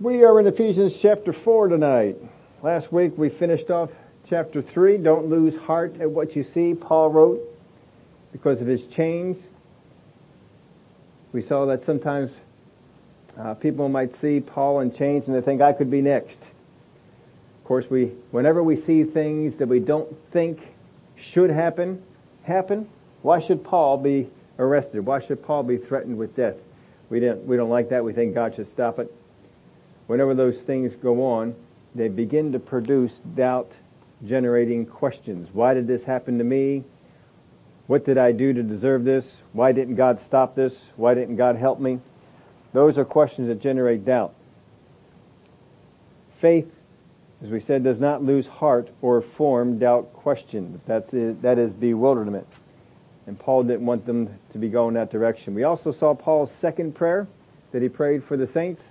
We are in Ephesians chapter 4 tonight. Last week we finished off chapter 3. Don't lose heart at what you see. Paul wrote because of his chains. We saw that sometimes uh, people might see Paul in chains and they think I could be next. Of course, we, whenever we see things that we don't think should happen, happen, why should Paul be arrested? Why should Paul be threatened with death? We don't, we don't like that. We think God should stop it whenever those things go on, they begin to produce doubt generating questions. Why did this happen to me? What did I do to deserve this? Why didn't God stop this? Why didn't God help me? Those are questions that generate doubt. Faith, as we said, does not lose heart or form doubt questions. That's it, that is bewilderment. And Paul didn't want them to be going that direction. We also saw Paul's second prayer that he prayed for the saints.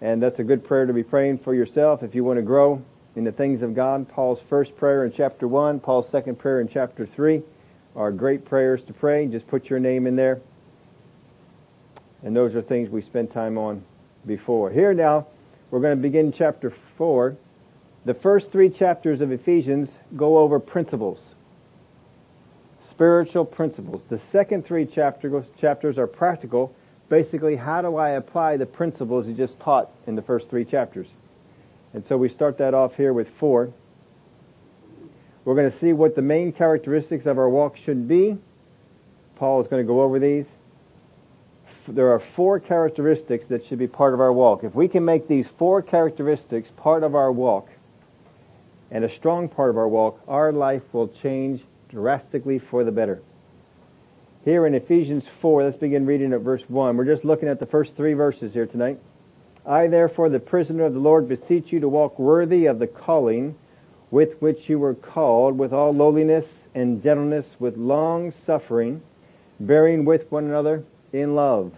And that's a good prayer to be praying for yourself if you want to grow in the things of God. Paul's first prayer in chapter 1, Paul's second prayer in chapter 3 are great prayers to pray. Just put your name in there. And those are things we spent time on before. Here now, we're going to begin chapter 4. The first three chapters of Ephesians go over principles. Spiritual principles. The second three chapter, chapters are practical basically how do I apply the principles he just taught in the first three chapters. And so we start that off here with four. We're going to see what the main characteristics of our walk should be. Paul is going to go over these. There are four characteristics that should be part of our walk. If we can make these four characteristics part of our walk, and a strong part of our walk, our life will change drastically for the better. Here in Ephesians 4, let's begin reading at verse 1. We're just looking at the first three verses here tonight. I therefore, the prisoner of the Lord, beseech you to walk worthy of the calling with which you were called, with all lowliness and gentleness, with long suffering, bearing with one another in love.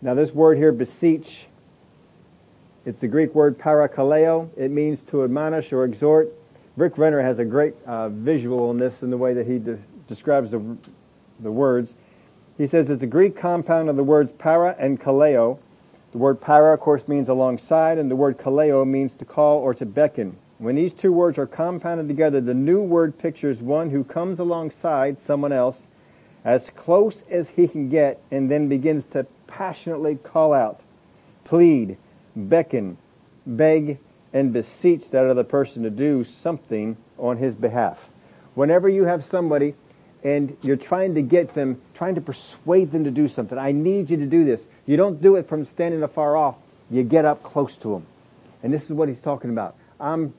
Now this word here, beseech, it's the Greek word parakaleo. It means to admonish or exhort. Rick Renner has a great uh, visual in this in the way that he de- describes the, the words. He says it's a Greek compound of the words para and kaleo. The word para, of course, means alongside, and the word kaleo means to call or to beckon. When these two words are compounded together, the new word pictures one who comes alongside someone else as close as he can get and then begins to passionately call out, plead, beckon, beg, and beseech that other person to do something on his behalf. Whenever you have somebody and you're trying to get them, trying to persuade them to do something, I need you to do this. You don't do it from standing afar off. You get up close to them. And this is what he's talking about. I'm,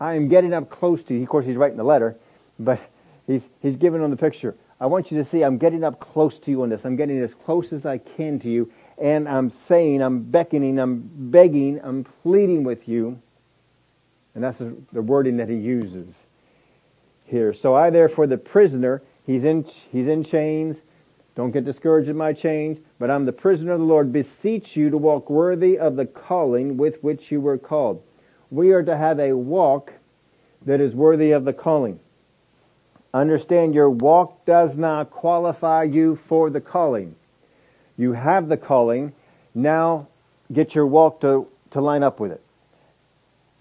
I am getting up close to you. Of course, he's writing the letter, but he's, he's giving them the picture. I want you to see I'm getting up close to you on this. I'm getting as close as I can to you. And I'm saying, I'm beckoning, I'm begging, I'm pleading with you and that's the wording that he uses here. So I therefore the prisoner, he's in, he's in chains. Don't get discouraged in my chains, but I'm the prisoner of the Lord. Beseech you to walk worthy of the calling with which you were called. We are to have a walk that is worthy of the calling. Understand your walk does not qualify you for the calling. You have the calling. Now get your walk to, to line up with it.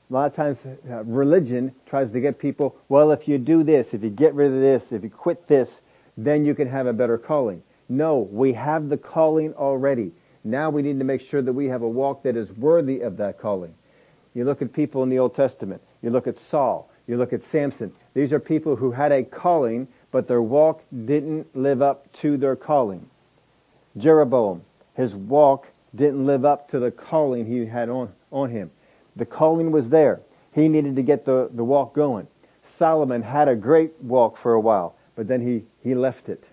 A lot of times uh, religion tries to get people, well, if you do this, if you get rid of this, if you quit this, then you can have a better calling. No, we have the calling already. Now we need to make sure that we have a walk that is worthy of that calling. You look at people in the Old Testament. You look at Saul. You look at Samson. These are people who had a calling, but their walk didn't live up to their calling. Jeroboam, his walk didn't live up to the calling he had on, on him. The calling was there. He needed to get the, the walk going. Solomon had a great walk for a while, but then he, he left it.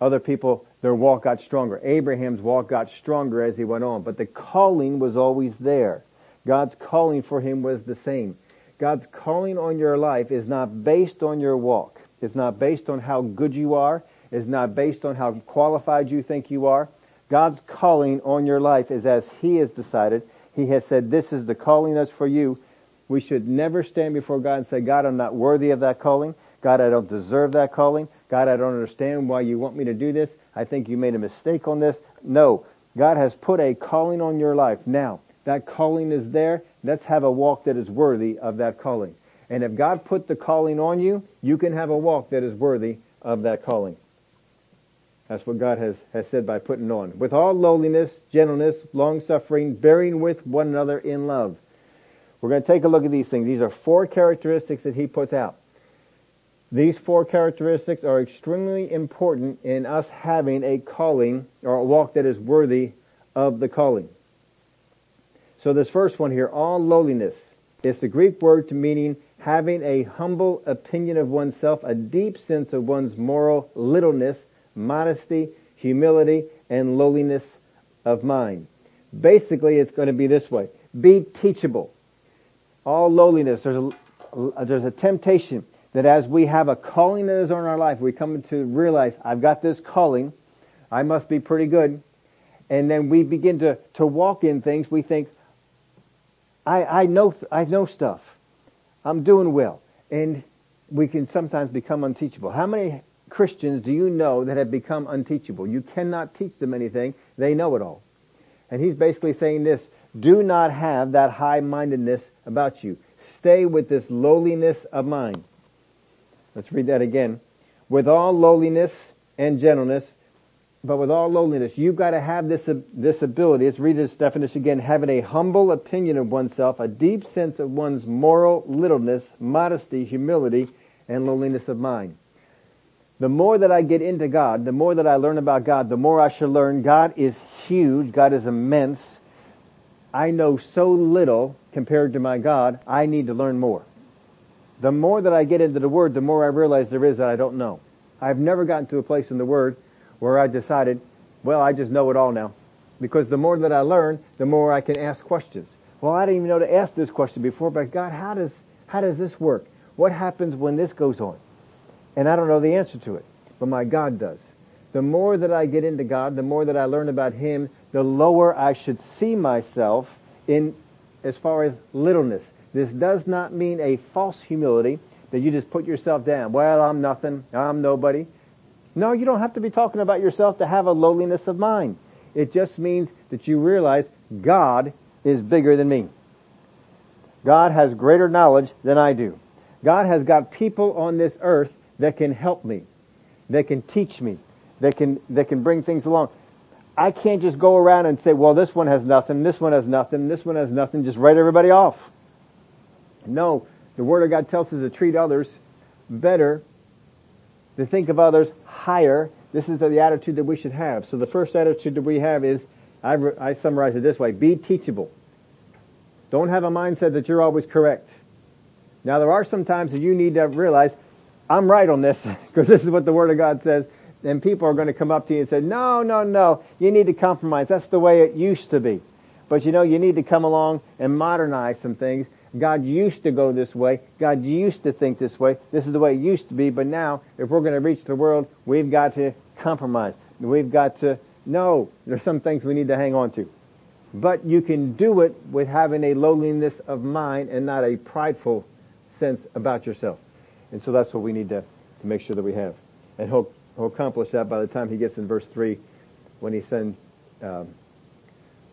Other people, their walk got stronger. Abraham's walk got stronger as he went on, but the calling was always there. God's calling for him was the same. God's calling on your life is not based on your walk. It's not based on how good you are. It's not based on how qualified you think you are. God's calling on your life is as He has decided he has said, this is the calling that's for you. We should never stand before God and say, God, I'm not worthy of that calling. God, I don't deserve that calling. God, I don't understand why you want me to do this. I think you made a mistake on this. No. God has put a calling on your life. Now, that calling is there. Let's have a walk that is worthy of that calling. And if God put the calling on you, you can have a walk that is worthy of that calling. That's what God has, has said by putting on. With all lowliness, gentleness, long suffering, bearing with one another in love. We're going to take a look at these things. These are four characteristics that he puts out. These four characteristics are extremely important in us having a calling or a walk that is worthy of the calling. So this first one here, all lowliness, is the Greek word to meaning having a humble opinion of oneself, a deep sense of one's moral littleness, modesty, humility, and lowliness of mind. Basically, it's going to be this way. Be teachable. All lowliness, there's a, uh, there's a temptation that as we have a calling that is on our life, we come to realize, I've got this calling, I must be pretty good, and then we begin to, to walk in things, we think, I, I know, I know stuff. I'm doing well. And we can sometimes become unteachable. How many Christians do you know that have become unteachable? You cannot teach them anything. They know it all. And he's basically saying this, do not have that high-mindedness about you. Stay with this lowliness of mind. Let's read that again. With all lowliness and gentleness, but with all lowliness, you've got to have this, this ability. Let's read this definition again. Having a humble opinion of oneself, a deep sense of one's moral littleness, modesty, humility, and lowliness of mind. The more that I get into God, the more that I learn about God, the more I should learn God is huge, God is immense. I know so little compared to my God, I need to learn more. The more that I get into the Word, the more I realize there is that I don't know. I've never gotten to a place in the Word where I decided, well, I just know it all now. Because the more that I learn, the more I can ask questions. Well, I didn't even know to ask this question before, but God, how does, how does this work? What happens when this goes on? And I don't know the answer to it, but my God does. The more that I get into God, the more that I learn about Him, the lower I should see myself in as far as littleness. This does not mean a false humility that you just put yourself down. Well, I'm nothing. I'm nobody. No, you don't have to be talking about yourself to have a lowliness of mind. It just means that you realize God is bigger than me. God has greater knowledge than I do. God has got people on this earth that can help me, that can teach me, that can, that can bring things along. I can't just go around and say, well, this one has nothing, this one has nothing, this one has nothing, just write everybody off. No, the Word of God tells us to treat others better, to think of others higher. This is the attitude that we should have. So the first attitude that we have is, I, I summarize it this way, be teachable. Don't have a mindset that you're always correct. Now there are some times that you need to realize, I'm right on this, because this is what the Word of God says, and people are going to come up to you and say, no, no, no, you need to compromise. That's the way it used to be. But you know, you need to come along and modernize some things God used to go this way. God used to think this way. This is the way it used to be. But now, if we're going to reach the world, we've got to compromise. We've got to know there's some things we need to hang on to. But you can do it with having a lowliness of mind and not a prideful sense about yourself. And so that's what we need to, to make sure that we have. And he'll, he'll accomplish that by the time he gets in verse 3 when he sends, um,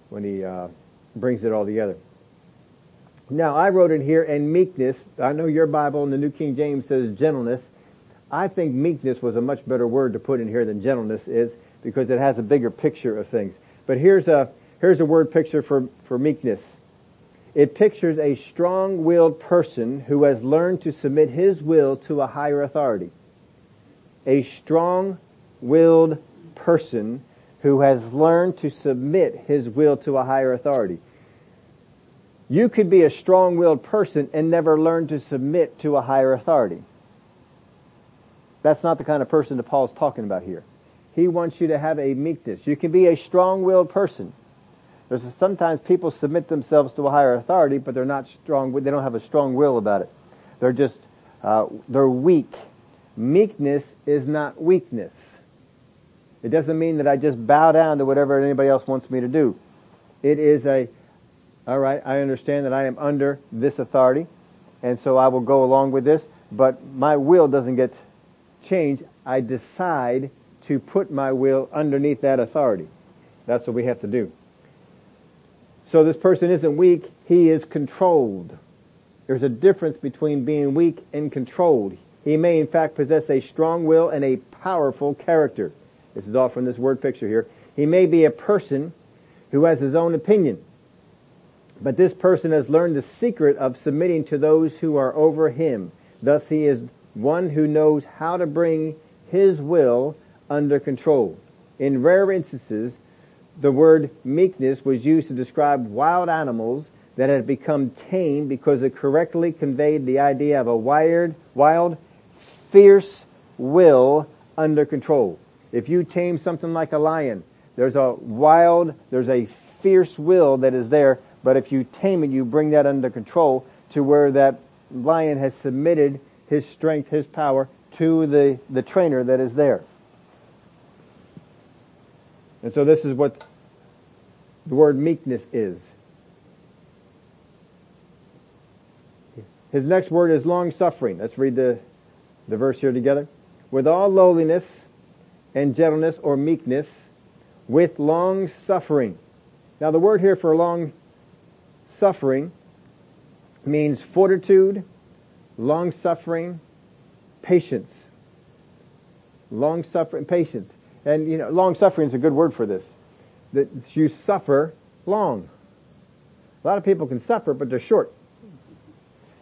when he uh, brings it all together. Now, I wrote it here, and meekness, I know your Bible in the New King James says gentleness. I think meekness was a much better word to put in here than gentleness is, because it has a bigger picture of things. But here's a, here's a word picture for, for meekness. It pictures a strong-willed person who has learned to submit his will to a higher authority. A strong-willed person who has learned to submit his will to a higher authority. You could be a strong-willed person and never learn to submit to a higher authority. That's not the kind of person that Paul's talking about here. He wants you to have a meekness. You can be a strong-willed person. There's sometimes people submit themselves to a higher authority, but they're not strong. They don't have a strong will about it. They're just uh, they're weak. Meekness is not weakness. It doesn't mean that I just bow down to whatever anybody else wants me to do. It is a all right, I understand that I am under this authority, and so I will go along with this, but my will doesn't get changed. I decide to put my will underneath that authority. That's what we have to do. So this person isn't weak, he is controlled. There's a difference between being weak and controlled. He may in fact possess a strong will and a powerful character. This is all from this word picture here. He may be a person who has his own opinion. But this person has learned the secret of submitting to those who are over him. Thus he is one who knows how to bring his will under control. In rare instances, the word meekness was used to describe wild animals that had become tame because it correctly conveyed the idea of a wired, wild, fierce will under control. If you tame something like a lion, there's a wild, there's a fierce will that is there, but if you tame it, you bring that under control to where that lion has submitted his strength, his power to the, the trainer that is there. And so this is what the word meekness is. His next word is long suffering. Let's read the, the verse here together. With all lowliness and gentleness or meekness, with long suffering. Now the word here for long suffering means fortitude, long suffering, patience. Long suffering, patience. And you know, long suffering is a good word for this. That you suffer long. A lot of people can suffer, but they're short.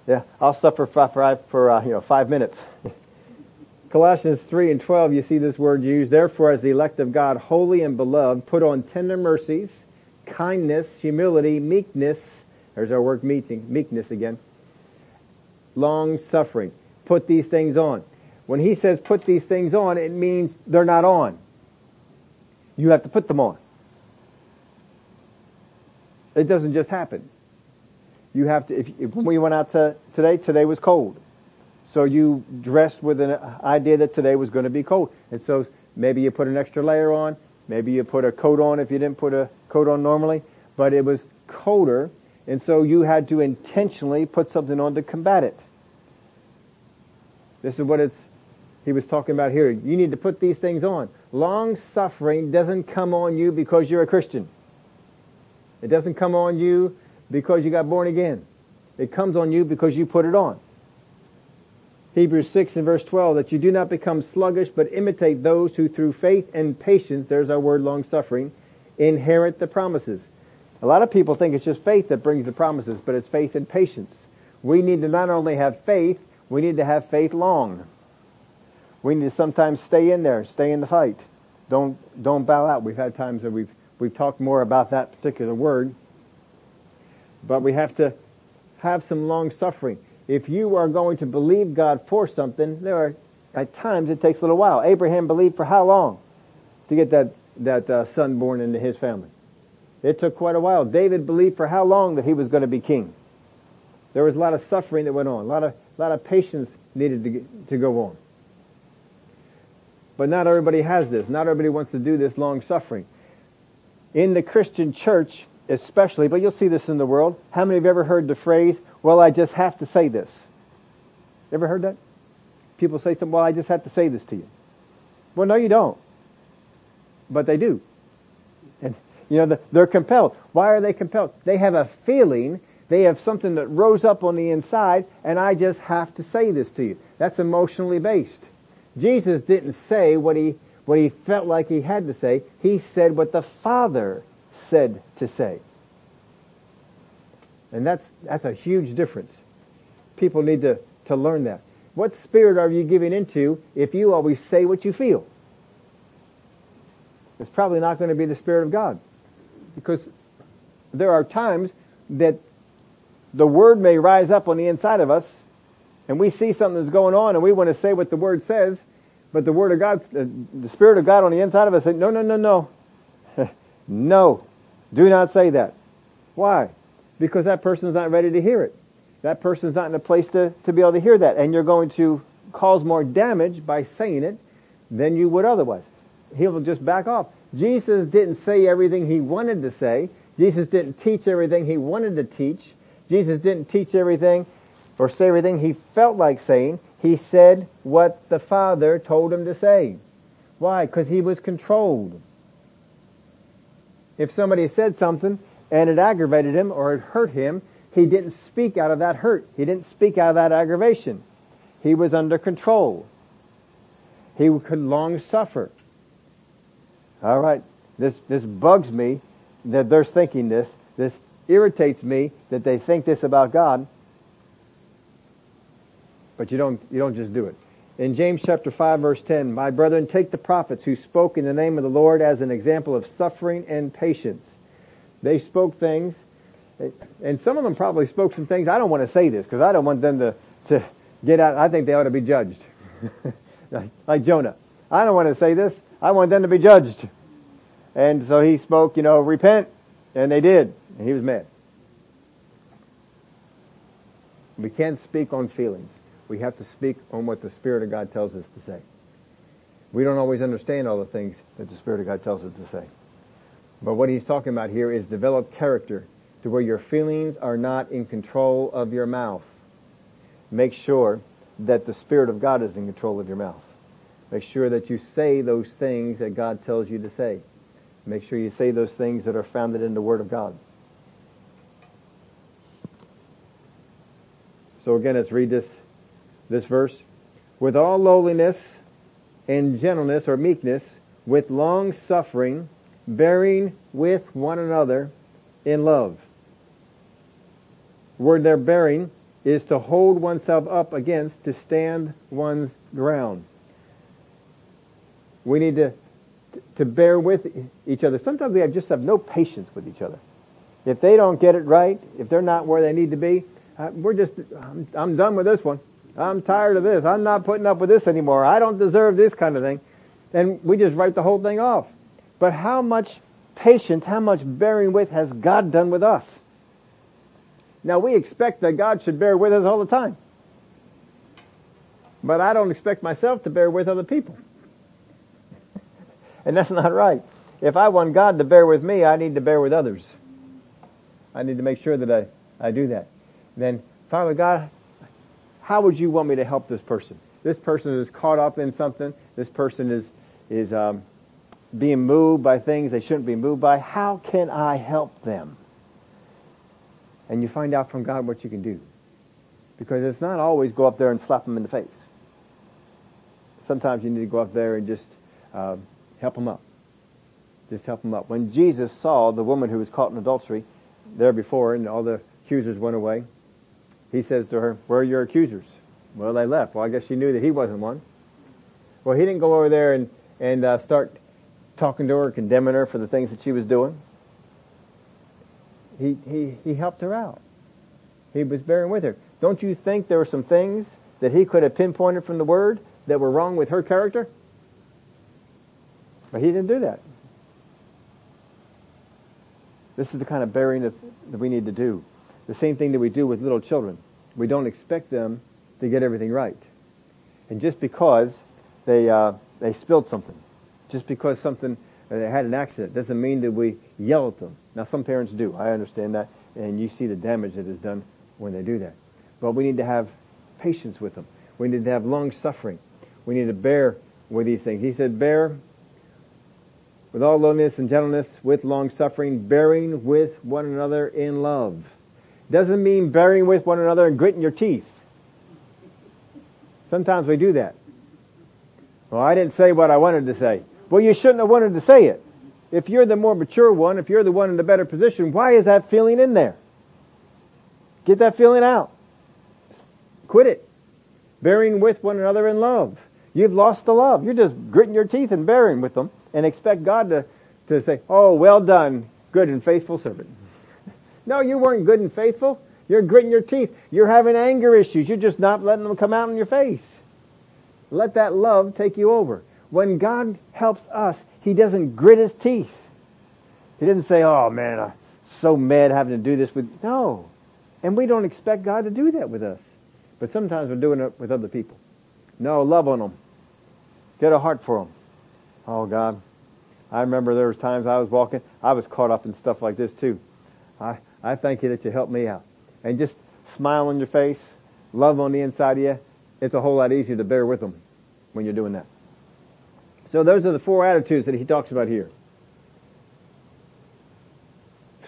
Yeah, I'll suffer for, for, for uh, you know, five minutes. Colossians 3 and 12, you see this word used. Therefore, as the elect of God, holy and beloved, put on tender mercies, kindness, humility, meekness. There's our word meeting, meekness again. Long suffering. Put these things on. When he says put these things on, it means they're not on. You have to put them on. It doesn't just happen. You have to, if, if when we went out to, today, today was cold. So you dressed with an idea that today was going to be cold. And so maybe you put an extra layer on, maybe you put a coat on if you didn't put a coat on normally, but it was colder, and so you had to intentionally put something on to combat it. This is what it's, he was talking about here. You need to put these things on. Long suffering doesn't come on you because you're a Christian. It doesn't come on you because you got born again. It comes on you because you put it on. Hebrews 6 and verse 12, that you do not become sluggish, but imitate those who through faith and patience, there's our word long suffering, inherit the promises. A lot of people think it's just faith that brings the promises, but it's faith and patience. We need to not only have faith, we need to have faith long. We need to sometimes stay in there, stay in the fight. Don't, don't bow out. We've had times that we've, we've talked more about that particular word. But we have to have some long suffering. If you are going to believe God for something, there are, at times it takes a little while. Abraham believed for how long to get that, that uh, son born into his family? It took quite a while. David believed for how long that he was going to be king? There was a lot of suffering that went on, a lot of, a lot of patience needed to, get, to go on. But not everybody has this. Not everybody wants to do this long suffering. In the Christian church, especially, but you'll see this in the world. How many have ever heard the phrase, well, I just have to say this? Ever heard that? People say something, well, I just have to say this to you. Well, no, you don't. But they do. And, you know, they're compelled. Why are they compelled? They have a feeling, they have something that rose up on the inside, and I just have to say this to you. That's emotionally based. Jesus didn't say what he, what he felt like he had to say. He said what the Father said to say. And that's, that's a huge difference. People need to, to learn that. What spirit are you giving into if you always say what you feel? It's probably not going to be the Spirit of God. Because there are times that the Word may rise up on the inside of us and we see something that's going on and we want to say what the Word says, but the Word of God, uh, the Spirit of God on the inside of us says, no, no, no, no. no. Do not say that. Why? Because that person's not ready to hear it. That person's not in a place to, to be able to hear that. And you're going to cause more damage by saying it than you would otherwise. He'll just back off. Jesus didn't say everything he wanted to say. Jesus didn't teach everything he wanted to teach. Jesus didn't teach everything or say everything he felt like saying. He said what the Father told him to say. Why? Because he was controlled. If somebody said something and it aggravated him or it hurt him, he didn't speak out of that hurt. He didn't speak out of that aggravation. He was under control. He could long suffer. All right. This, this bugs me that they're thinking this. This irritates me that they think this about God. But you don't, you don't just do it. In James chapter 5 verse 10, my brethren, take the prophets who spoke in the name of the Lord as an example of suffering and patience. They spoke things, and some of them probably spoke some things. I don't want to say this because I don't want them to, to get out. I think they ought to be judged. like Jonah. I don't want to say this. I want them to be judged. And so he spoke, you know, repent. And they did. And he was mad. We can't speak on feelings. We have to speak on what the Spirit of God tells us to say. We don't always understand all the things that the Spirit of God tells us to say. But what he's talking about here is develop character to where your feelings are not in control of your mouth. Make sure that the Spirit of God is in control of your mouth. Make sure that you say those things that God tells you to say. Make sure you say those things that are founded in the Word of God. So again, let's read this this verse, with all lowliness and gentleness or meekness, with long suffering, bearing with one another in love. Word there bearing is to hold oneself up against, to stand one's ground. We need to, to bear with each other. Sometimes we have just have no patience with each other. If they don't get it right, if they're not where they need to be, uh, we're just, I'm, I'm done with this one. I'm tired of this. I'm not putting up with this anymore. I don't deserve this kind of thing. And we just write the whole thing off. But how much patience, how much bearing with has God done with us? Now we expect that God should bear with us all the time. But I don't expect myself to bear with other people. and that's not right. If I want God to bear with me, I need to bear with others. I need to make sure that I, I do that. Then, Father God, how would you want me to help this person? This person is caught up in something. This person is, is, um, being moved by things they shouldn't be moved by. How can I help them? And you find out from God what you can do. Because it's not always go up there and slap them in the face. Sometimes you need to go up there and just uh, help them up. Just help them up. When Jesus saw the woman who was caught in adultery there before and all the accusers went away, he says to her, where are your accusers? Well, they left. Well, I guess she knew that he wasn't one. Well, he didn't go over there and, and uh, start talking to her, condemning her for the things that she was doing. He, he, he helped her out. He was bearing with her. Don't you think there were some things that he could have pinpointed from the Word that were wrong with her character? But he didn't do that. This is the kind of bearing that, that we need to do. The same thing that we do with little children. We don't expect them to get everything right. And just because they, uh, they spilled something, just because something, uh, they had an accident, doesn't mean that we yell at them. Now some parents do. I understand that. And you see the damage that is done when they do that. But we need to have patience with them. We need to have long suffering. We need to bear with these things. He said, bear with all loneliness and gentleness, with long suffering, bearing with one another in love doesn't mean bearing with one another and gritting your teeth. Sometimes we do that. Well, I didn't say what I wanted to say. Well, you shouldn't have wanted to say it. If you're the more mature one, if you're the one in the better position, why is that feeling in there? Get that feeling out. Quit it. Bearing with one another in love. You've lost the love. You're just gritting your teeth and bearing with them and expect God to, to say, oh, well done, good and faithful servant. No, you weren't good and faithful. You're gritting your teeth. You're having anger issues. You're just not letting them come out in your face. Let that love take you over. When God helps us, He doesn't grit His teeth. He doesn't say, oh man, I'm so mad having to do this with, no. And we don't expect God to do that with us. But sometimes we're doing it with other people. No, love on them. Get a heart for them. Oh God. I remember there was times I was walking, I was caught up in stuff like this too. I, I thank you that you helped me out. And just smile on your face, love on the inside of you. It's a whole lot easier to bear with them when you're doing that. So those are the four attitudes that he talks about here.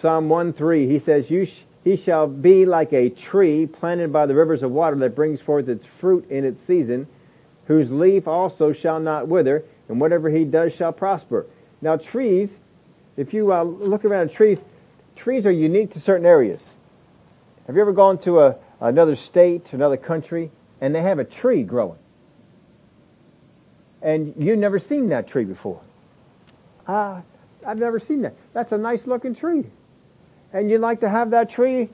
Psalm 1-3, he says, you sh- he shall be like a tree planted by the rivers of water that brings forth its fruit in its season, whose leaf also shall not wither, and whatever he does shall prosper. Now trees, if you uh, look around trees, trees are unique to certain areas. Have you ever gone to a, another state, another country, and they have a tree growing? And you've never seen that tree before. Ah, I've never seen that. That's a nice looking tree. And you'd like to have that tree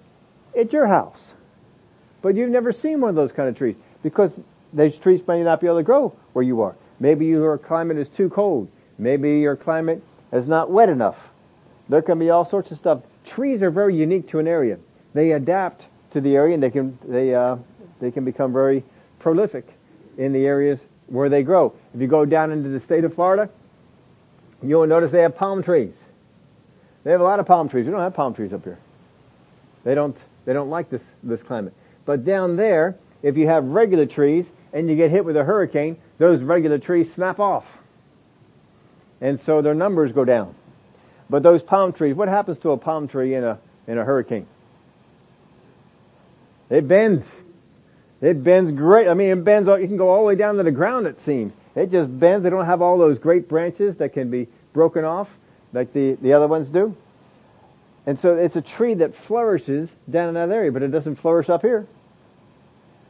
at your house. But you've never seen one of those kind of trees because those trees may not be able to grow where you are. Maybe your climate is too cold. Maybe your climate is not wet enough. There can be all sorts of stuff. Trees are very unique to an area. They adapt to the area and they can, they, uh, they can become very prolific in the areas where they grow. If you go down into the state of Florida, you'll notice they have palm trees. They have a lot of palm trees. We don't have palm trees up here. They don't, they don't like this, this climate. But down there, if you have regular trees and you get hit with a hurricane, those regular trees snap off. And so their numbers go down. But those palm trees, what happens to a palm tree in a, in a hurricane? It bends. It bends great. I mean, it bends, it can go all the way down to the ground it seems. It just bends. They don't have all those great branches that can be broken off like the, the other ones do. And so it's a tree that flourishes down in that area, but it doesn't flourish up here.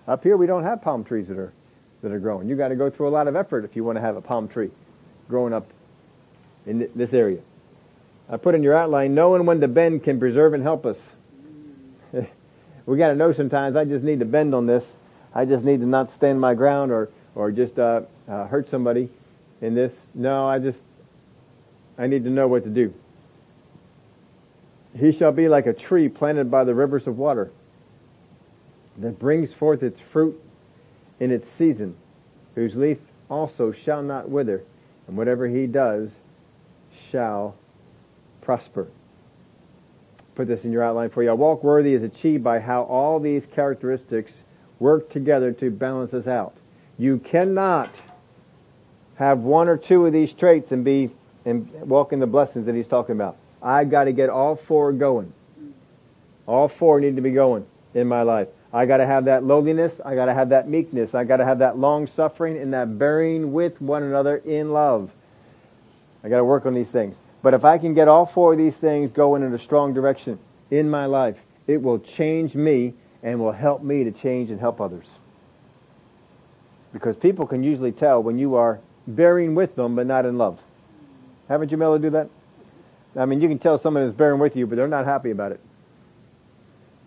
Up here we don't have palm trees that are, that are growing. You gotta go through a lot of effort if you want to have a palm tree growing up in this area. I put in your outline, knowing when to bend can preserve and help us. we gotta know sometimes I just need to bend on this. I just need to not stand my ground or, or just, uh, uh, hurt somebody in this. No, I just, I need to know what to do. He shall be like a tree planted by the rivers of water that brings forth its fruit in its season, whose leaf also shall not wither, and whatever he does shall prosper. Put this in your outline for you. A walk worthy is achieved by how all these characteristics work together to balance us out. You cannot have one or two of these traits and be and walk in the blessings that he's talking about. I've got to get all four going. All four need to be going in my life. I gotta have that lowliness, I gotta have that meekness, I gotta have that long suffering and that bearing with one another in love. I gotta work on these things. But if I can get all four of these things going in a strong direction in my life, it will change me and will help me to change and help others. Because people can usually tell when you are bearing with them but not in love. Haven't you, Miller, do that? I mean, you can tell someone is bearing with you, but they're not happy about it.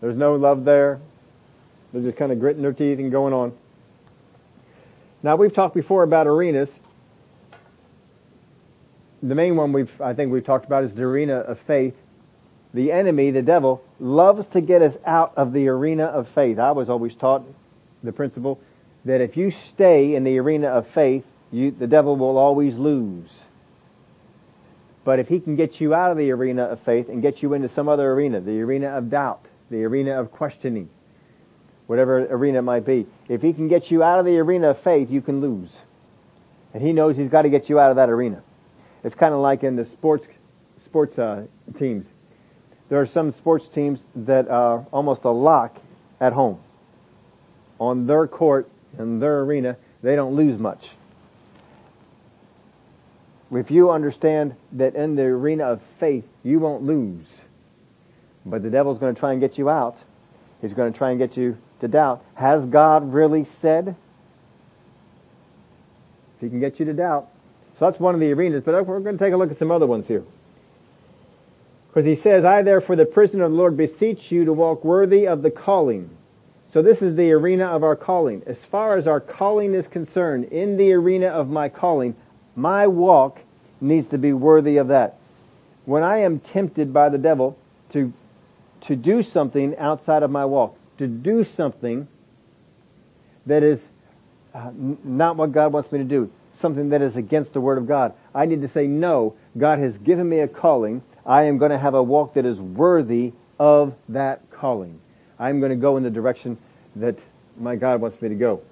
There's no love there. They're just kind of gritting their teeth and going on. Now, we've talked before about arenas. The main one we've, I think we've talked about is the arena of faith. The enemy, the devil, loves to get us out of the arena of faith. I was always taught the principle that if you stay in the arena of faith, you, the devil will always lose. But if he can get you out of the arena of faith and get you into some other arena, the arena of doubt, the arena of questioning, whatever arena it might be, if he can get you out of the arena of faith, you can lose. And he knows he's got to get you out of that arena. It's kind of like in the sports, sports, uh, teams. There are some sports teams that are almost a lock at home. On their court, in their arena, they don't lose much if you understand that in the arena of faith, you won't lose. But the devil's going to try and get you out. He's going to try and get you to doubt. Has God really said? If he can get you to doubt. So that's one of the arenas, but we're going to take a look at some other ones here. Because he says, I therefore the prisoner of the Lord beseech you to walk worthy of the calling. So this is the arena of our calling. As far as our calling is concerned, in the arena of my calling, my walk needs to be worthy of that. When I am tempted by the devil to, to do something outside of my walk, to do something that is uh, not what God wants me to do, something that is against the Word of God, I need to say, no, God has given me a calling. I am going to have a walk that is worthy of that calling. I'm going to go in the direction that my God wants me to go.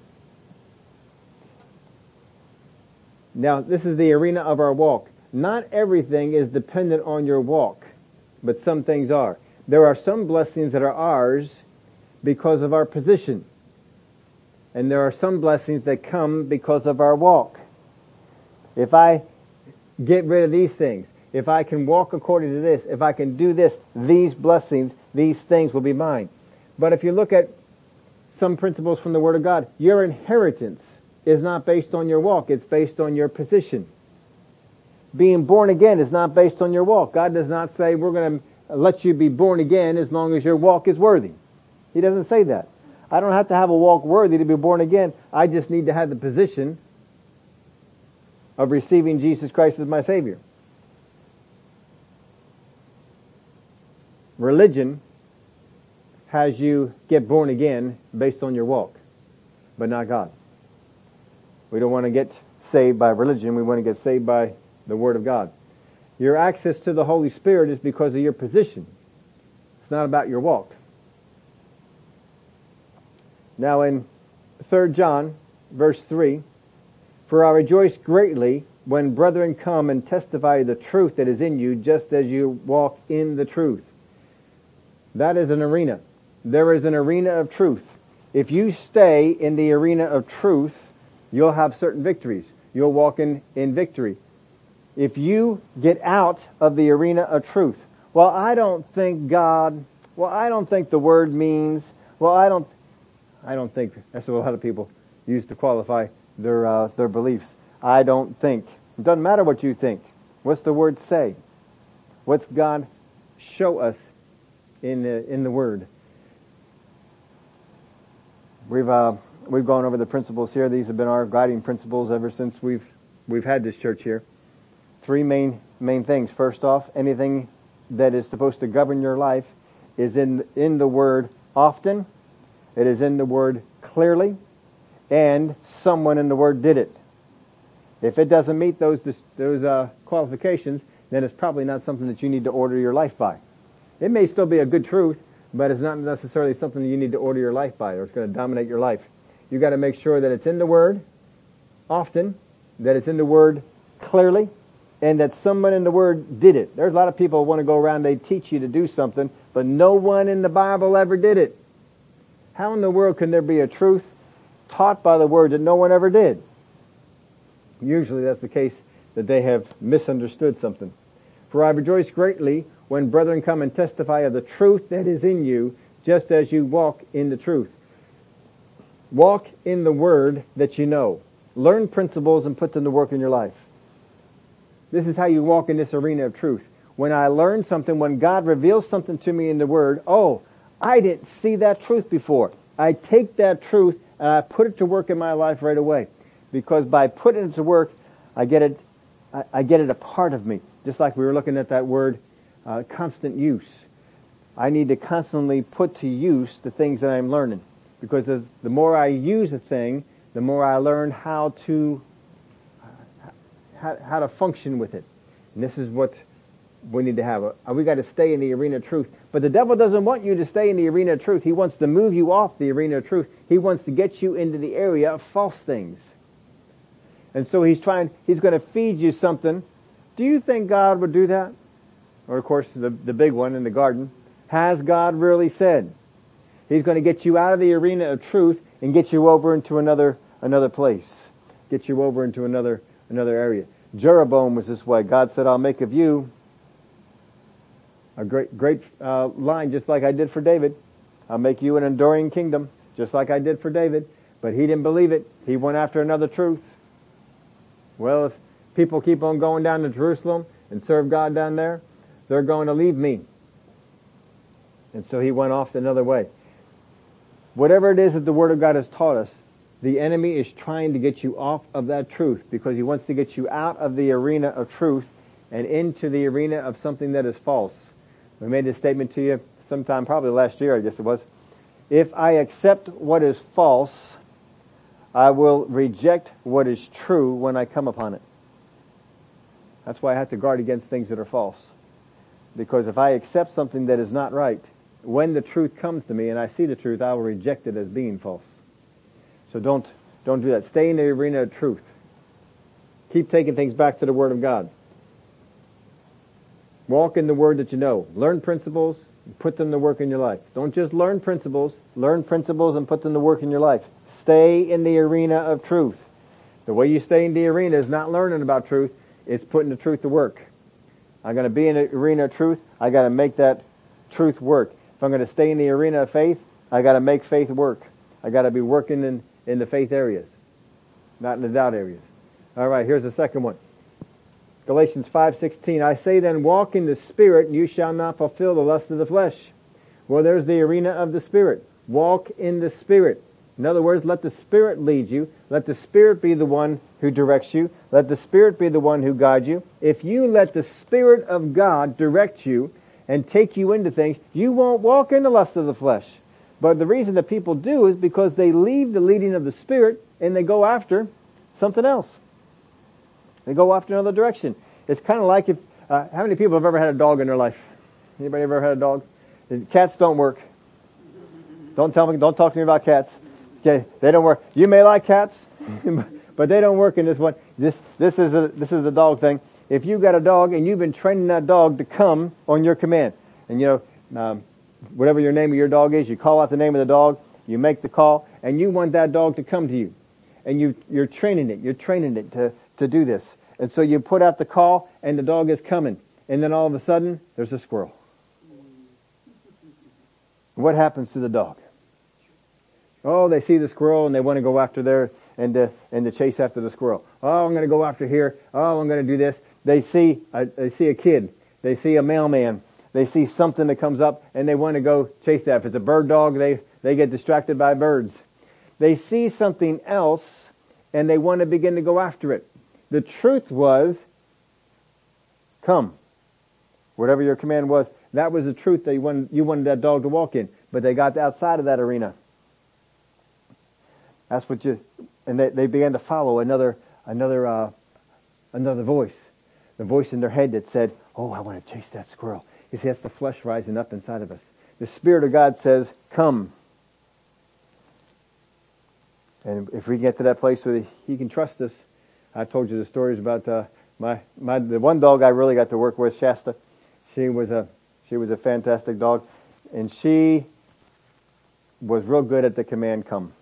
Now, this is the arena of our walk. Not everything is dependent on your walk, but some things are. There are some blessings that are ours because of our position. And there are some blessings that come because of our walk. If I get rid of these things, if I can walk according to this, if I can do this, these blessings, these things will be mine. But if you look at some principles from the Word of God, your inheritance is not based on your walk, it's based on your position. Being born again is not based on your walk. God does not say we're going to let you be born again as long as your walk is worthy. He doesn't say that. I don't have to have a walk worthy to be born again. I just need to have the position of receiving Jesus Christ as my Savior. Religion has you get born again based on your walk, but not God. We don't want to get saved by religion. We want to get saved by the Word of God. Your access to the Holy Spirit is because of your position. It's not about your walk. Now in 3 John, verse 3, For I rejoice greatly when brethren come and testify the truth that is in you, just as you walk in the truth. That is an arena. There is an arena of truth. If you stay in the arena of truth, you'll have certain victories. You'll walk in, in victory. If you get out of the arena of truth, well, I don't think God, well, I don't think the word means, well, I don't, I don't think, that's what a lot of people use to qualify their, uh, their beliefs. I don't think. It doesn't matter what you think. What's the word say? What's God show us in the, in the word? We've, uh, we've gone over the principles here. These have been our guiding principles ever since we've, we've had this church here. Three main, main things. First off, anything that is supposed to govern your life is in, in the word often. It is in the word clearly and someone in the word did it. If it doesn't meet those, those, uh, qualifications, then it's probably not something that you need to order your life by. It may still be a good truth, but it's not necessarily something that you need to order your life by or it's going to dominate your life. You got to make sure that it's in the Word often, that it's in the Word clearly, and that someone in the Word did it. There's a lot of people who want to go around, they teach you to do something, but no one in the Bible ever did it. How in the world can there be a truth taught by the Word that no one ever did? Usually that's the case that they have misunderstood something. For I rejoice greatly when brethren come and testify of the truth that is in you, just as you walk in the truth. Walk in the word that you know. Learn principles and put them to work in your life. This is how you walk in this arena of truth. When I learn something, when God reveals something to me in the word, oh, I didn't see that truth before. I take that truth and I put it to work in my life right away. Because by putting it to work, I get it, I, I get it a part of me. Just like we were looking at that word uh, constant use. I need to constantly put to use the things that I'm learning. Because the more I use a thing, the more I learn how to, how, how to function with it. And this is what we need to have. Uh, we got to stay in the arena of truth. But the devil doesn't want you to stay in the arena of truth. He wants to move you off the arena of truth. He wants to get you into the area of false things. And so he's trying, he's going to feed you something. Do you think God would do that? or of course the, the big one in the garden, has God really said? He's going to get you out of the arena of truth and get you over into another, another place. Get you over into another, another area. Jeroboam was this way. God said, I'll make of you a great, great uh, line just like I did for David. I'll make you an enduring kingdom just like I did for David. But he didn't believe it. He went after another truth. Well, if people keep on going down to Jerusalem and serve God down there, they're going to leave me. And so he went off another way. Whatever it is that the Word of God has taught us, the enemy is trying to get you off of that truth because he wants to get you out of the arena of truth and into the arena of something that is false. We made this statement to you sometime probably last year, I guess it was. If I accept what is false, I will reject what is true when I come upon it. That's why I have to guard against things that are false. Because if I accept something that is not right, when the truth comes to me and I see the truth, I will reject it as being false. So don't, don't do that. Stay in the arena of truth. Keep taking things back to the Word of God. Walk in the Word that you know. Learn principles, put them to work in your life. Don't just learn principles, learn principles and put them to work in your life. Stay in the arena of truth. The way you stay in the arena is not learning about truth, it's putting the truth to work. I'm going to be in the arena of truth, I got to make that truth work. If I'm going to stay in the arena of faith, I got to make faith work. I got to be working in, in the faith areas, not in the doubt areas. All right, here's the second one. Galatians 5:16 I say then walk in the spirit and you shall not fulfill the lust of the flesh. Well, there's the arena of the spirit. Walk in the spirit. In other words, let the spirit lead you. Let the spirit be the one who directs you. Let the spirit be the one who guides you. If you let the spirit of God direct you and take you into things, you won't walk in the lust of the flesh. But the reason that people do is because they leave the leading of the spirit and they go after something else. They go off to another direction. It's kind of like if, uh, how many people have ever had a dog in their life? Anybody ever had a dog? Cats don't work. Don't tell me, don't talk to me about cats. Okay, they don't work. You may like cats, but they don't work in this one. This, this is a, this is a dog thing. If you've got a dog and you've been training that dog to come on your command, and you know, um, whatever your name of your dog is, you call out the name of the dog, you make the call, and you want that dog to come to you. And you, you're training it, you're training it to, to do this. And so you put out the call and the dog is coming. And then all of a sudden, there's a squirrel. What happens to the dog? Oh, they see the squirrel and they want to go after there and to, and to chase after the squirrel. Oh, I'm going to go after here. Oh, I'm going to do this. They see, a, they see a kid. They see a mailman. They see something that comes up and they want to go chase that. If it's a bird dog, they, they get distracted by birds. They see something else and they want to begin to go after it. The truth was, come. Whatever your command was, that was the truth that you wanted, you wanted that dog to walk in. But they got outside of that arena. That's what you, and they, they began to follow another, another, uh, another voice. The voice in their head that said, oh, I want to chase that squirrel. You see, that's the flesh rising up inside of us. The Spirit of God says, come. And if we get to that place where He can trust us, I told you the stories about uh, my my the one dog I really got to work with, Shasta. She was a she was a fantastic dog, and she was real good at the command come.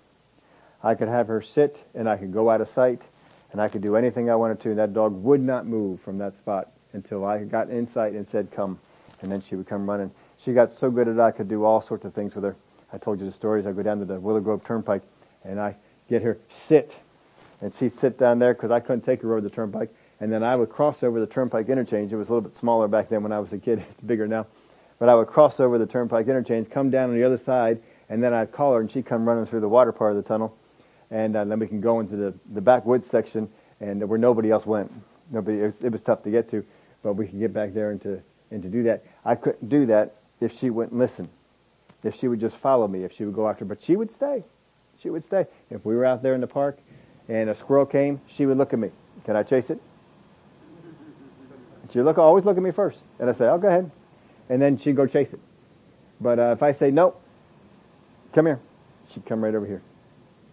I could have her sit, and I could go out of sight, and I could do anything I wanted to. And that dog would not move from that spot until I got in sight and said come, and then she would come running. She got so good at it, I could do all sorts of things with her. I told you the stories. I go down to the Willow Grove Turnpike, and I get her sit and she'd sit down there because I couldn't take her over the turnpike. And then I would cross over the turnpike interchange. It was a little bit smaller back then when I was a kid. It's bigger now. But I would cross over the turnpike interchange, come down on the other side, and then I'd call her and she'd come running through the water part of the tunnel. And uh, then we can go into the, the backwoods section and where nobody else went. Nobody, it was, it was tough to get to, but we could get back there and to, and to do that. I couldn't do that if she wouldn't listen. If she would just follow me, if she would go after, but she would stay. She would stay. If we were out there in the park and a squirrel came, she would look at me. Can I chase it? She'd look, always look at me first. And I say, oh, go ahead. And then she'd go chase it. But uh, if I say, no, come here, she'd come right over here.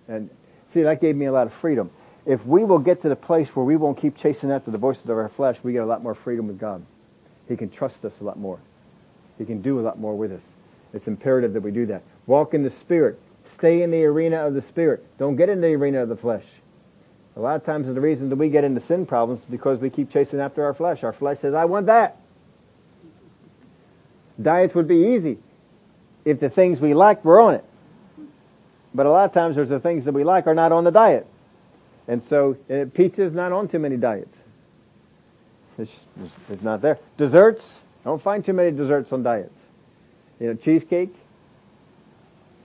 And see, that gave me a lot of freedom. If we will get to the place where we won't keep chasing after the voices of our flesh, we get a lot more freedom with God. He can trust us a lot more. He can do a lot more with us. It's imperative that we do that. Walk in the Spirit. Stay in the arena of the Spirit. Don't get in the arena of the flesh. A lot of times the reason that we get into sin problems is because we keep chasing after our flesh. Our flesh says, I want that. Diets would be easy if the things we like were on it. But a lot of times there's the things that we like are not on the diet. And so uh, pizza is not on too many diets. It's, it's not there. Desserts, don't find too many desserts on diets. You know, cheesecake,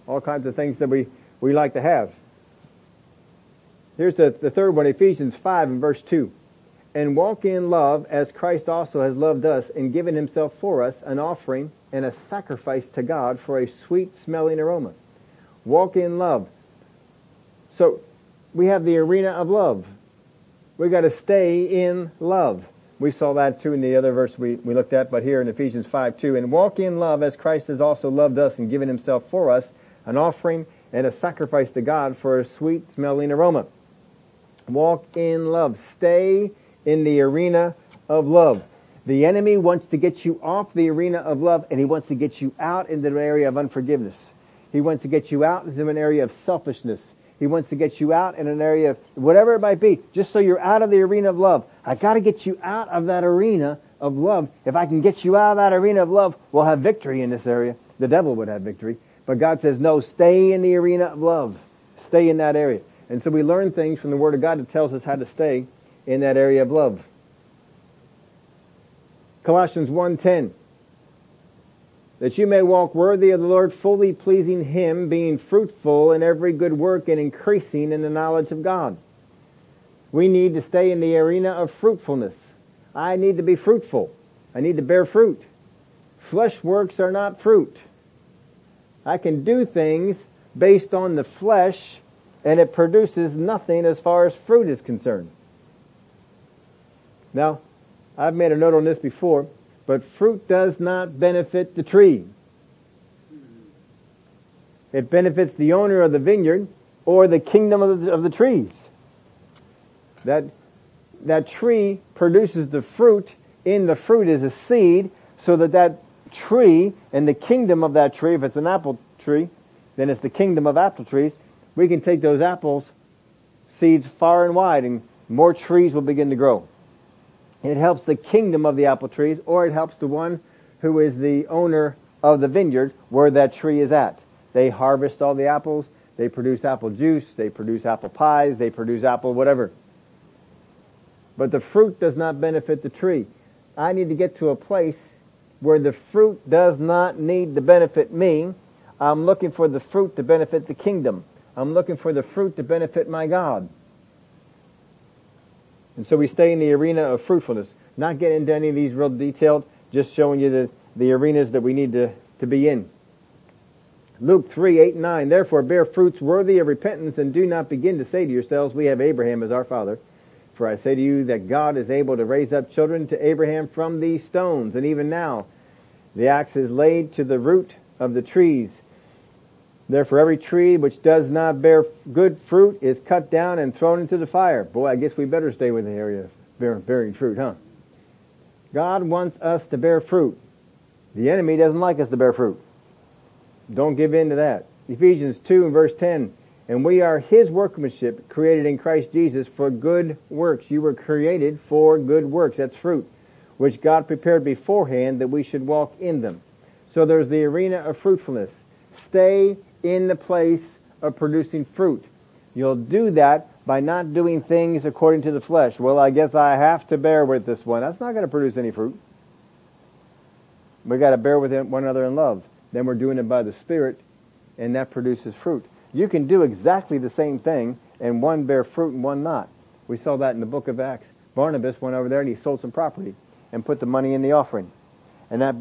all kinds of things that we, we like to have. Here's the, the third one, Ephesians 5 and verse 2. And walk in love as Christ also has loved us and given himself for us an offering and a sacrifice to God for a sweet smelling aroma. Walk in love. So we have the arena of love. We've got to stay in love. We saw that too in the other verse we, we looked at, but here in Ephesians 5 2. And walk in love as Christ has also loved us and given himself for us, an offering and a sacrifice to God for a sweet smelling aroma. Walk in love. Stay in the arena of love. The enemy wants to get you off the arena of love and he wants to get you out into an area of unforgiveness. He wants to get you out into an area of selfishness. He wants to get you out in an area of whatever it might be, just so you're out of the arena of love. I gotta get you out of that arena of love. If I can get you out of that arena of love, we'll have victory in this area. The devil would have victory. But God says, no, stay in the arena of love. Stay in that area. And so we learn things from the Word of God that tells us how to stay in that area of love. Colossians 1.10 that you may walk worthy of the Lord, fully pleasing Him, being fruitful in every good work and increasing in the knowledge of God. We need to stay in the arena of fruitfulness. I need to be fruitful. I need to bear fruit. Flesh works are not fruit. I can do things based on the flesh and it produces nothing as far as fruit is concerned. Now, I've made a note on this before but fruit does not benefit the tree. It benefits the owner of the vineyard or the kingdom of the, of the trees. That, that tree produces the fruit. In the fruit is a seed so that that tree and the kingdom of that tree, if it's an apple tree, then it's the kingdom of apple trees. We can take those apples, seeds far and wide and more trees will begin to grow. It helps the kingdom of the apple trees, or it helps the one who is the owner of the vineyard where that tree is at. They harvest all the apples, they produce apple juice, they produce apple pies, they produce apple whatever. But the fruit does not benefit the tree. I need to get to a place where the fruit does not need to benefit me. I'm looking for the fruit to benefit the kingdom. I'm looking for the fruit to benefit my God. And so we stay in the arena of fruitfulness. Not getting into any of these real detailed, just showing you the, the arenas that we need to, to be in. Luke 3, 8 9, Therefore bear fruits worthy of repentance and do not begin to say to yourselves, we have Abraham as our father. For I say to you that God is able to raise up children to Abraham from these stones. And even now, the axe is laid to the root of the trees. Therefore every tree which does not bear good fruit is cut down and thrown into the fire. Boy, I guess we better stay with the area of bearing fruit, huh? God wants us to bear fruit. The enemy doesn't like us to bear fruit. Don't give in to that. Ephesians 2 and verse 10. And we are His workmanship created in Christ Jesus for good works. You were created for good works. That's fruit. Which God prepared beforehand that we should walk in them. So there's the arena of fruitfulness. Stay in the place of producing fruit. You'll do that by not doing things according to the flesh. Well, I guess I have to bear with this one. That's not going to produce any fruit. We got to bear with one another in love. Then we're doing it by the Spirit, and that produces fruit. You can do exactly the same thing, and one bear fruit and one not. We saw that in the book of Acts. Barnabas went over there and he sold some property and put the money in the offering. And that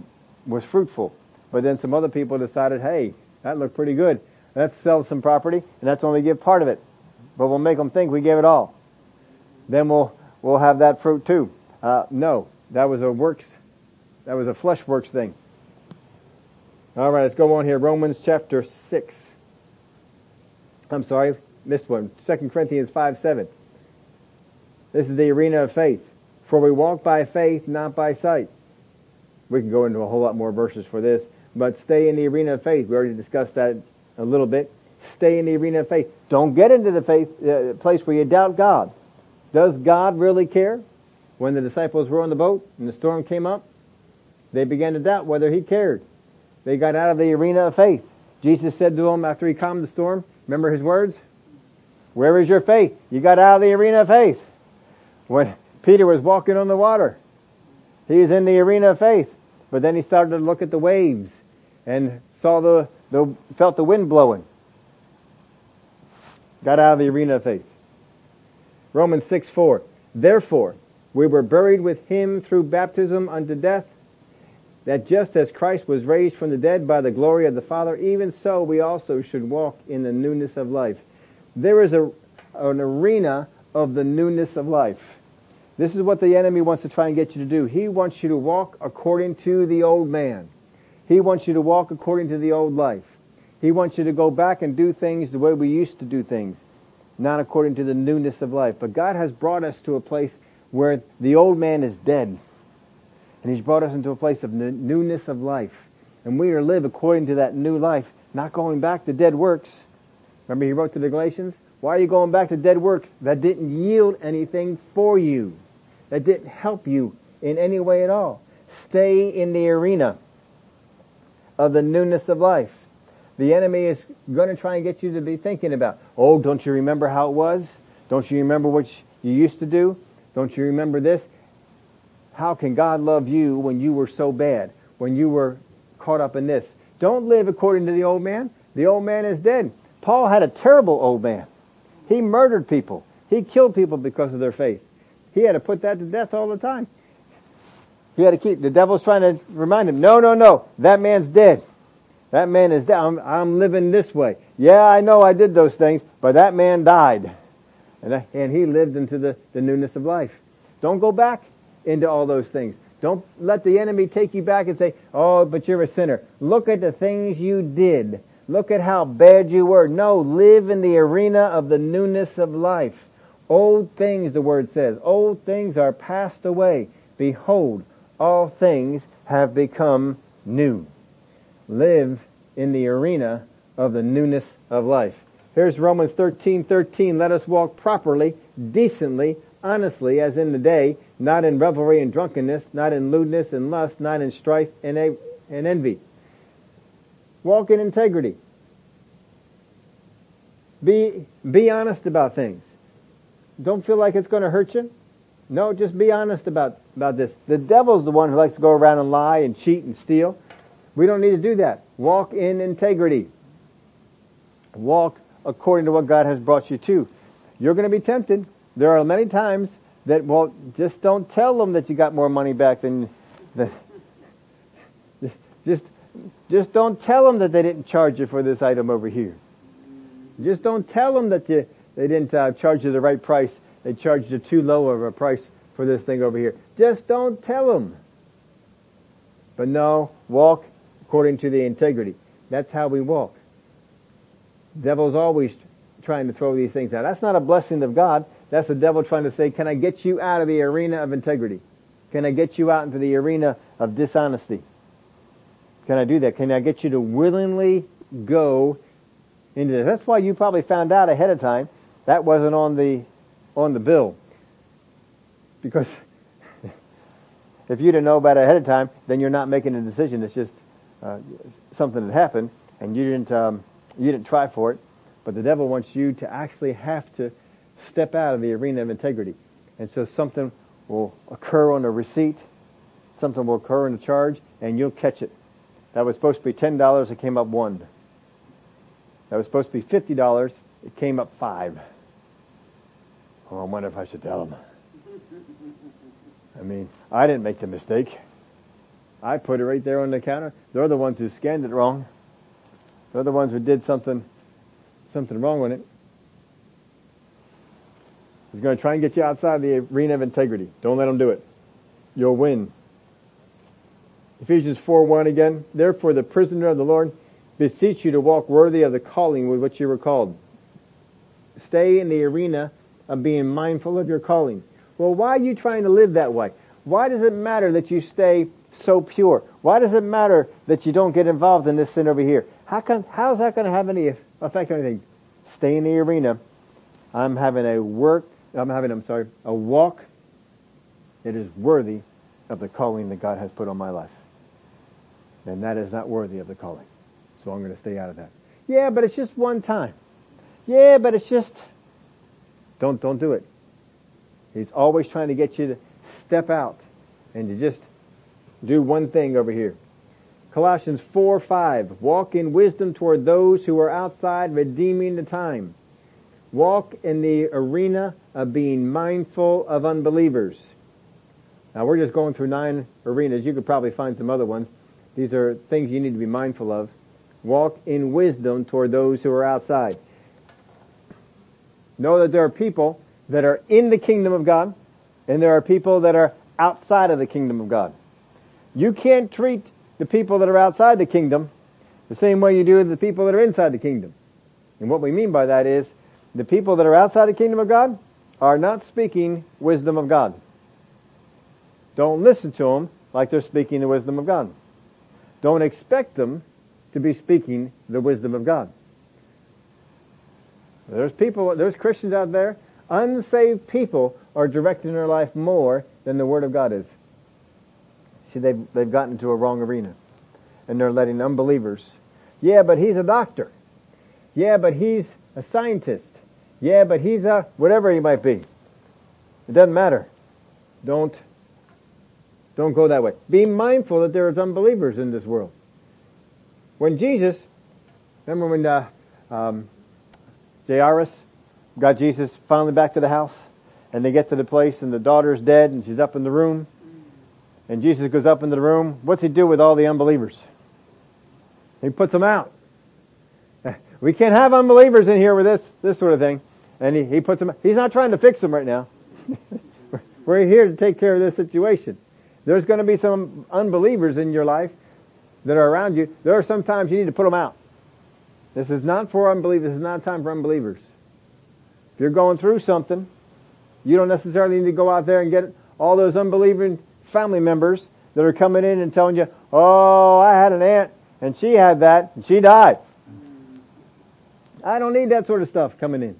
was fruitful. But then some other people decided, hey, that looked pretty good. Let's sell some property, and let's only give part of it. But we'll make them think we gave it all. Then we'll, we'll have that fruit too. Uh, no, that was a works, that was a flesh works thing. Alright, let's go on here. Romans chapter 6. I'm sorry, missed one. 2 Corinthians 5, 7. This is the arena of faith. For we walk by faith, not by sight. We can go into a whole lot more verses for this but stay in the arena of faith. We already discussed that a little bit. Stay in the arena of faith. Don't get into the faith uh, place where you doubt God. Does God really care? When the disciples were on the boat and the storm came up, they began to doubt whether He cared. They got out of the arena of faith. Jesus said to them after He calmed the storm, remember His words? Where is your faith? You got out of the arena of faith. When Peter was walking on the water, he was in the arena of faith. But then he started to look at the waves and saw the, the felt the wind blowing. Got out of the arena of faith. Romans 6, 4. Therefore, we were buried with him through baptism unto death, that just as Christ was raised from the dead by the glory of the Father, even so we also should walk in the newness of life. There is a, an arena of the newness of life. This is what the enemy wants to try and get you to do. He wants you to walk according to the old man. He wants you to walk according to the old life. He wants you to go back and do things the way we used to do things. not according to the newness of life. But God has brought us to a place where the old man is dead. And He's brought us into a place of newness of life. And we are to live according to that new life, not going back to dead works. Remember He wrote to the Galatians? Why are you going back to dead works that didn't yield anything for you? That didn't help you in any way at all. Stay in the arena of the newness of life. The enemy is going to try and get you to be thinking about, oh, don't you remember how it was? Don't you remember what you used to do? Don't you remember this? How can God love you when you were so bad? When you were caught up in this? Don't live according to the old man. The old man is dead. Paul had a terrible old man. He murdered people. He killed people because of their faith. He had to put that to death all the time. He had to keep, the devil's trying to remind him, no, no, no, that man's dead. That man is dead. I'm, I'm living this way. Yeah, I know I did those things, but that man died. And, and he lived into the, the newness of life. Don't go back into all those things. Don't let the enemy take you back and say, oh, but you're a sinner. Look at the things you did. Look at how bad you were. No, live in the arena of the newness of life. Old things, the word says, old things are passed away. Behold, all things have become new. Live in the arena of the newness of life. Here's Romans 13, 13. Let us walk properly, decently, honestly, as in the day, not in revelry and drunkenness, not in lewdness and lust, not in strife and, a- and envy. Walk in integrity. Be, be honest about things. Don't feel like it's going to hurt you. No, just be honest about, about this. The devil's the one who likes to go around and lie and cheat and steal. We don't need to do that. Walk in integrity. Walk according to what God has brought you to. You're going to be tempted. There are many times that, well, just don't tell them that you got more money back than, than just, just don't tell them that they didn't charge you for this item over here. Just don't tell them that you, they didn't uh, charge you the right price. They charged a too low of a price for this thing over here. Just don't tell them. But no, walk according to the integrity. That's how we walk. The devil's always trying to throw these things out. That's not a blessing of God. That's the devil trying to say, can I get you out of the arena of integrity? Can I get you out into the arena of dishonesty? Can I do that? Can I get you to willingly go into this? That's why you probably found out ahead of time that wasn't on the, on the bill. Because if you didn't know about it ahead of time, then you're not making a decision. It's just uh, something that happened, and you didn't um, you didn't try for it. But the devil wants you to actually have to step out of the arena of integrity, and so something will occur on a receipt, something will occur in a charge, and you'll catch it. That was supposed to be ten dollars, it came up one. That was supposed to be fifty dollars, it came up five. Oh, I wonder if I should tell him. I mean, I didn't make the mistake. I put it right there on the counter. They're the ones who scanned it wrong. They're the ones who did something, something wrong with it. He's going to try and get you outside the arena of integrity. Don't let him do it. You'll win. Ephesians 4 1 again. Therefore, the prisoner of the Lord beseech you to walk worthy of the calling with which you were called. Stay in the arena of being mindful of your calling. Well, why are you trying to live that way? Why does it matter that you stay so pure? Why does it matter that you don't get involved in this sin over here? How can, how's that going to have any effect on anything? Stay in the arena. I'm having a work, I'm having, I'm sorry, a walk that is worthy of the calling that God has put on my life. And that is not worthy of the calling. So I'm going to stay out of that. Yeah, but it's just one time. Yeah, but it's just, don't, don't do it. He's always trying to get you to step out and to just do one thing over here. Colossians 4, 5. Walk in wisdom toward those who are outside, redeeming the time. Walk in the arena of being mindful of unbelievers. Now we're just going through nine arenas. You could probably find some other ones. These are things you need to be mindful of. Walk in wisdom toward those who are outside. Know that there are people that are in the kingdom of God, and there are people that are outside of the kingdom of God. You can't treat the people that are outside the kingdom the same way you do the people that are inside the kingdom. And what we mean by that is The people that are outside the kingdom of God are not speaking wisdom of God. Don't listen to them like they're speaking the wisdom of God. Don't expect them to be speaking the wisdom of God. There's people, there's Christians out there, unsaved people are directing their life more than the Word of God is. See, they've, they've gotten into a wrong arena. And they're letting unbelievers, yeah, but he's a doctor. Yeah, but he's a scientist. Yeah, but he's a, whatever he might be. It doesn't matter. Don't, don't go that way. Be mindful that there is unbelievers in this world. When Jesus, remember when, uh, um, Jairus got Jesus finally back to the house? And they get to the place and the daughter's dead and she's up in the room. And Jesus goes up into the room. What's he do with all the unbelievers? He puts them out. We can't have unbelievers in here with this, this sort of thing. And he, he puts them, he's not trying to fix them right now. We're here to take care of this situation. There's going to be some unbelievers in your life that are around you. There are some times you need to put them out. This is not for unbelievers. This is not time for unbelievers. If you're going through something, you don't necessarily need to go out there and get all those unbelieving family members that are coming in and telling you, oh, I had an aunt and she had that and she died. I don't need that sort of stuff coming in.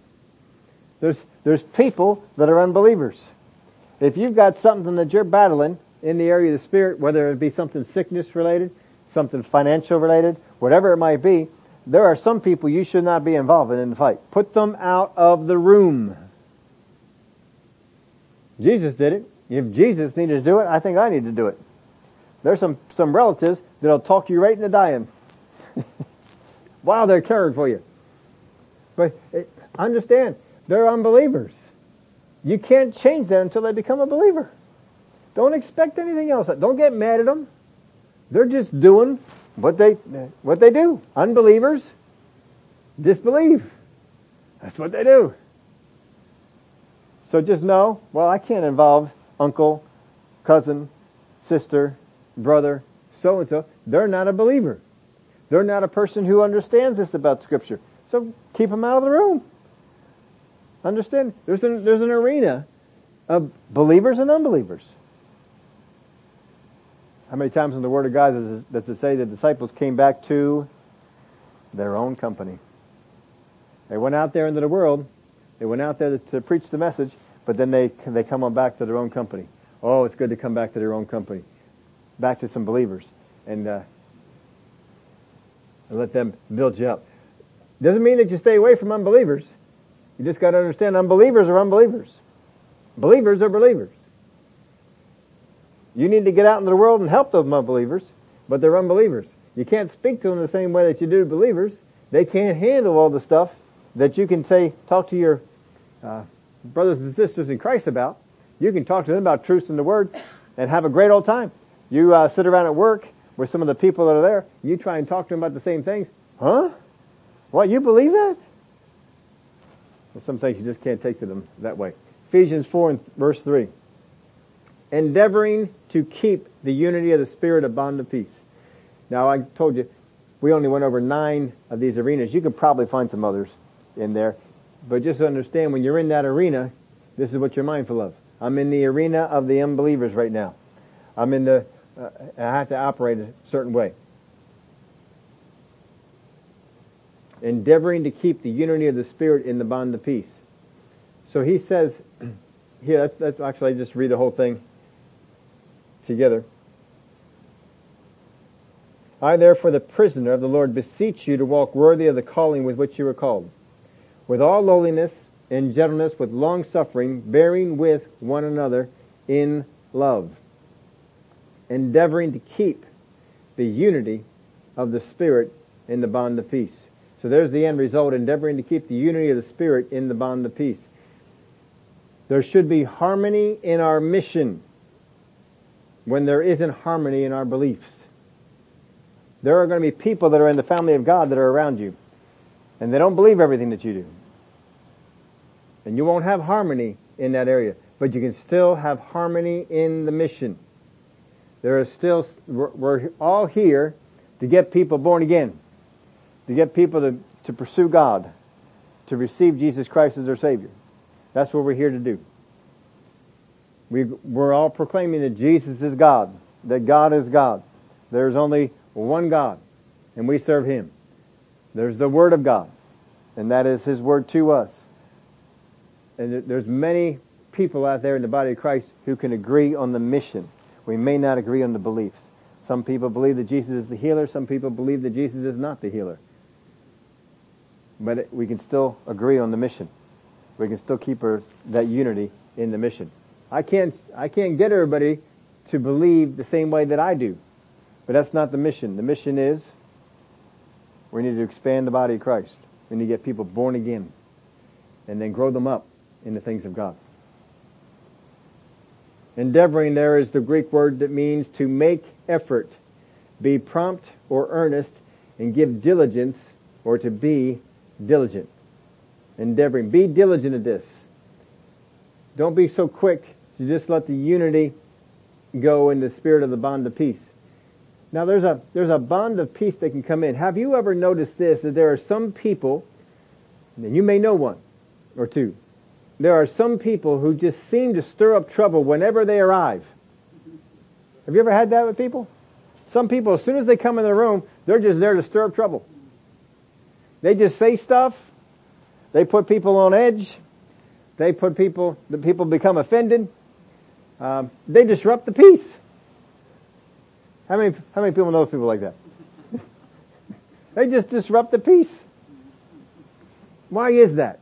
There's, there's people that are unbelievers. If you've got something that you're battling in the area of the spirit, whether it be something sickness related, something financial related, whatever it might be, there are some people you should not be involved in the fight. Put them out of the room. Jesus did it. If Jesus needed to do it, I think I need to do it. There's some, some relatives that'll talk you right into dying while they're caring for you. But eh, understand, they're unbelievers. You can't change them until they become a believer. Don't expect anything else. Don't get mad at them. They're just doing what they, what they do. Unbelievers disbelieve. That's what they do. So just know, well, I can't involve uncle, cousin, sister, brother, so and so. They're not a believer. They're not a person who understands this about scripture. So keep them out of the room. Understand? There's an, there's an arena of believers and unbelievers. How many times in the Word of God does it, does it say the disciples came back to their own company? They went out there into the world. They went out there to, to preach the message, but then they they come on back to their own company. Oh, it's good to come back to their own company, back to some believers, and, uh, and let them build you up. Doesn't mean that you stay away from unbelievers. You just got to understand unbelievers are unbelievers. Believers are believers. You need to get out into the world and help those unbelievers, but they're unbelievers. You can't speak to them the same way that you do believers. They can't handle all the stuff that you can say, talk to your uh, brothers and sisters in Christ about. You can talk to them about truth in the Word and have a great old time. You uh, sit around at work with some of the people that are there. You try and talk to them about the same things. Huh? What, you believe that? Well, some things you just can't take to them that way. Ephesians 4 and verse 3. Endeavoring to keep the unity of the Spirit a bond of peace. Now I told you, we only went over nine of these arenas. You could probably find some others in there. But just understand when you're in that arena, this is what you're mindful of. I'm in the arena of the unbelievers right now. I'm in the, uh, I have to operate a certain way. Endeavoring to keep the unity of the Spirit in the bond of peace. So he says, here, let's, let's actually just read the whole thing together. I therefore, the prisoner of the Lord, beseech you to walk worthy of the calling with which you were called with all lowliness and gentleness, with long suffering, bearing with one another in love, endeavoring to keep the unity of the Spirit in the bond of peace. So there's the end result, endeavoring to keep the unity of the Spirit in the bond of peace. There should be harmony in our mission when there isn't harmony in our beliefs. There are going to be people that are in the family of God that are around you and they don't believe everything that you do. And you won't have harmony in that area, but you can still have harmony in the mission. There is still, we're all here to get people born again, to get people to, to pursue God, to receive Jesus Christ as their Savior. That's what we're here to do. We, we're all proclaiming that Jesus is God, that God is God. There's only one God, and we serve Him. There's the Word of God, and that is His Word to us. And there's many people out there in the body of Christ who can agree on the mission. We may not agree on the beliefs. Some people believe that Jesus is the healer. Some people believe that Jesus is not the healer. But we can still agree on the mission. We can still keep our, that unity in the mission. I can't, I can't get everybody to believe the same way that I do. But that's not the mission. The mission is we need to expand the body of Christ. We need to get people born again and then grow them up in the things of God. Endeavoring there is the Greek word that means to make effort, be prompt or earnest, and give diligence or to be diligent. Endeavoring. Be diligent at this. Don't be so quick to just let the unity go in the spirit of the bond of peace. Now there's a, there's a bond of peace that can come in. Have you ever noticed this, that there are some people, and you may know one or two, there are some people who just seem to stir up trouble whenever they arrive. Have you ever had that with people? Some people, as soon as they come in the room, they're just there to stir up trouble. They just say stuff. They put people on edge. They put people, the people become offended. Um, they disrupt the peace. How many, how many people know people like that? they just disrupt the peace. Why is that?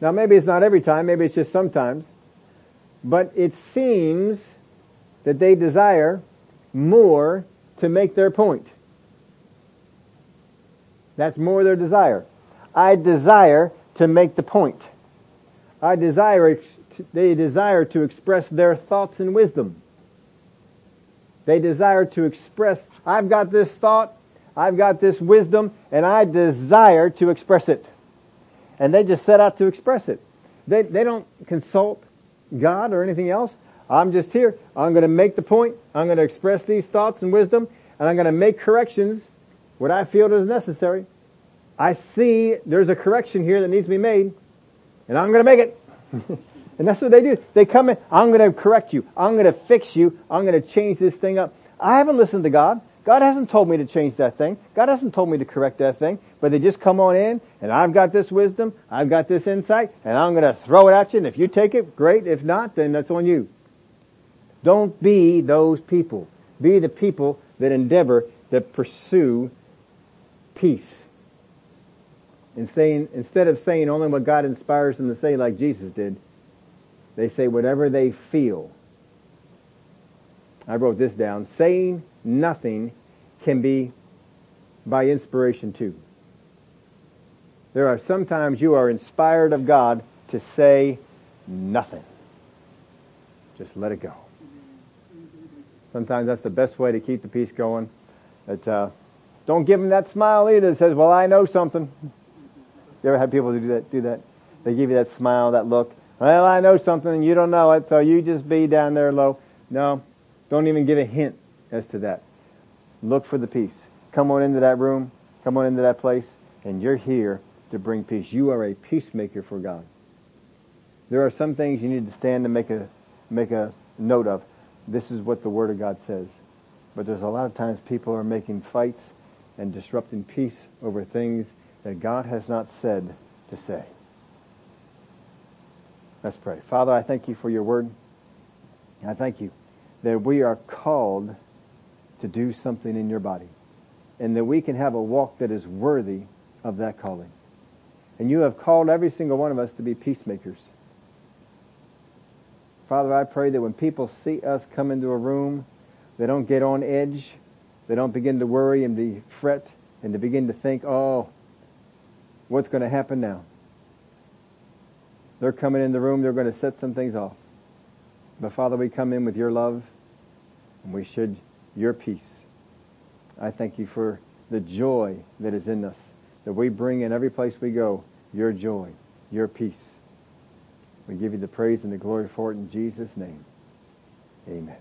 Now maybe it's not every time, maybe it's just sometimes, but it seems that they desire more to make their point. That's more their desire. I desire to make the point. I desire, they desire to express their thoughts and wisdom. They desire to express, I've got this thought, I've got this wisdom, and I desire to express it and they just set out to express it. They, they don't consult God or anything else. I'm just here. I'm going to make the point. I'm going to express these thoughts and wisdom, and I'm going to make corrections what I feel is necessary. I see there's a correction here that needs to be made, and I'm going to make it. and that's what they do. They come in, I'm going to correct you. I'm going to fix you. I'm going to change this thing up. I haven't listened to God. God hasn't told me to change that thing. God hasn't told me to correct that thing. But they just come on in, and I've got this wisdom, I've got this insight, and I'm going to throw it at you. And if you take it, great. If not, then that's on you. Don't be those people. Be the people that endeavor that pursue peace. And saying, instead of saying only what God inspires them to say like Jesus did, they say whatever they feel. I wrote this down. Saying nothing can be by inspiration too. There are sometimes you are inspired of God to say nothing. Just let it go. Sometimes that's the best way to keep the peace going. That uh, don't give them that smile either that says, "Well, I know something." You ever had people do that? Do that? They give you that smile, that look. Well, I know something, and you don't know it, so you just be down there low. No, don't even give a hint as to that. Look for the peace. Come on into that room. Come on into that place, and you're here to bring peace. You are a peacemaker for God. There are some things you need to stand and make a, make a note of. This is what the Word of God says. But there's a lot of times people are making fights and disrupting peace over things that God has not said to say. Let's pray. Father, I thank you for your word. I thank you that we are called to do something in your body and that we can have a walk that is worthy of that calling. And you have called every single one of us to be peacemakers. Father, I pray that when people see us come into a room, they don't get on edge. They don't begin to worry and be fret and to begin to think, oh, what's going to happen now? They're coming in the room, they're going to set some things off. But Father, we come in with your love and we should your peace. I thank you for the joy that is in us, that we bring in every place we go your joy, your peace. We give you the praise and the glory for it in Jesus' name. Amen.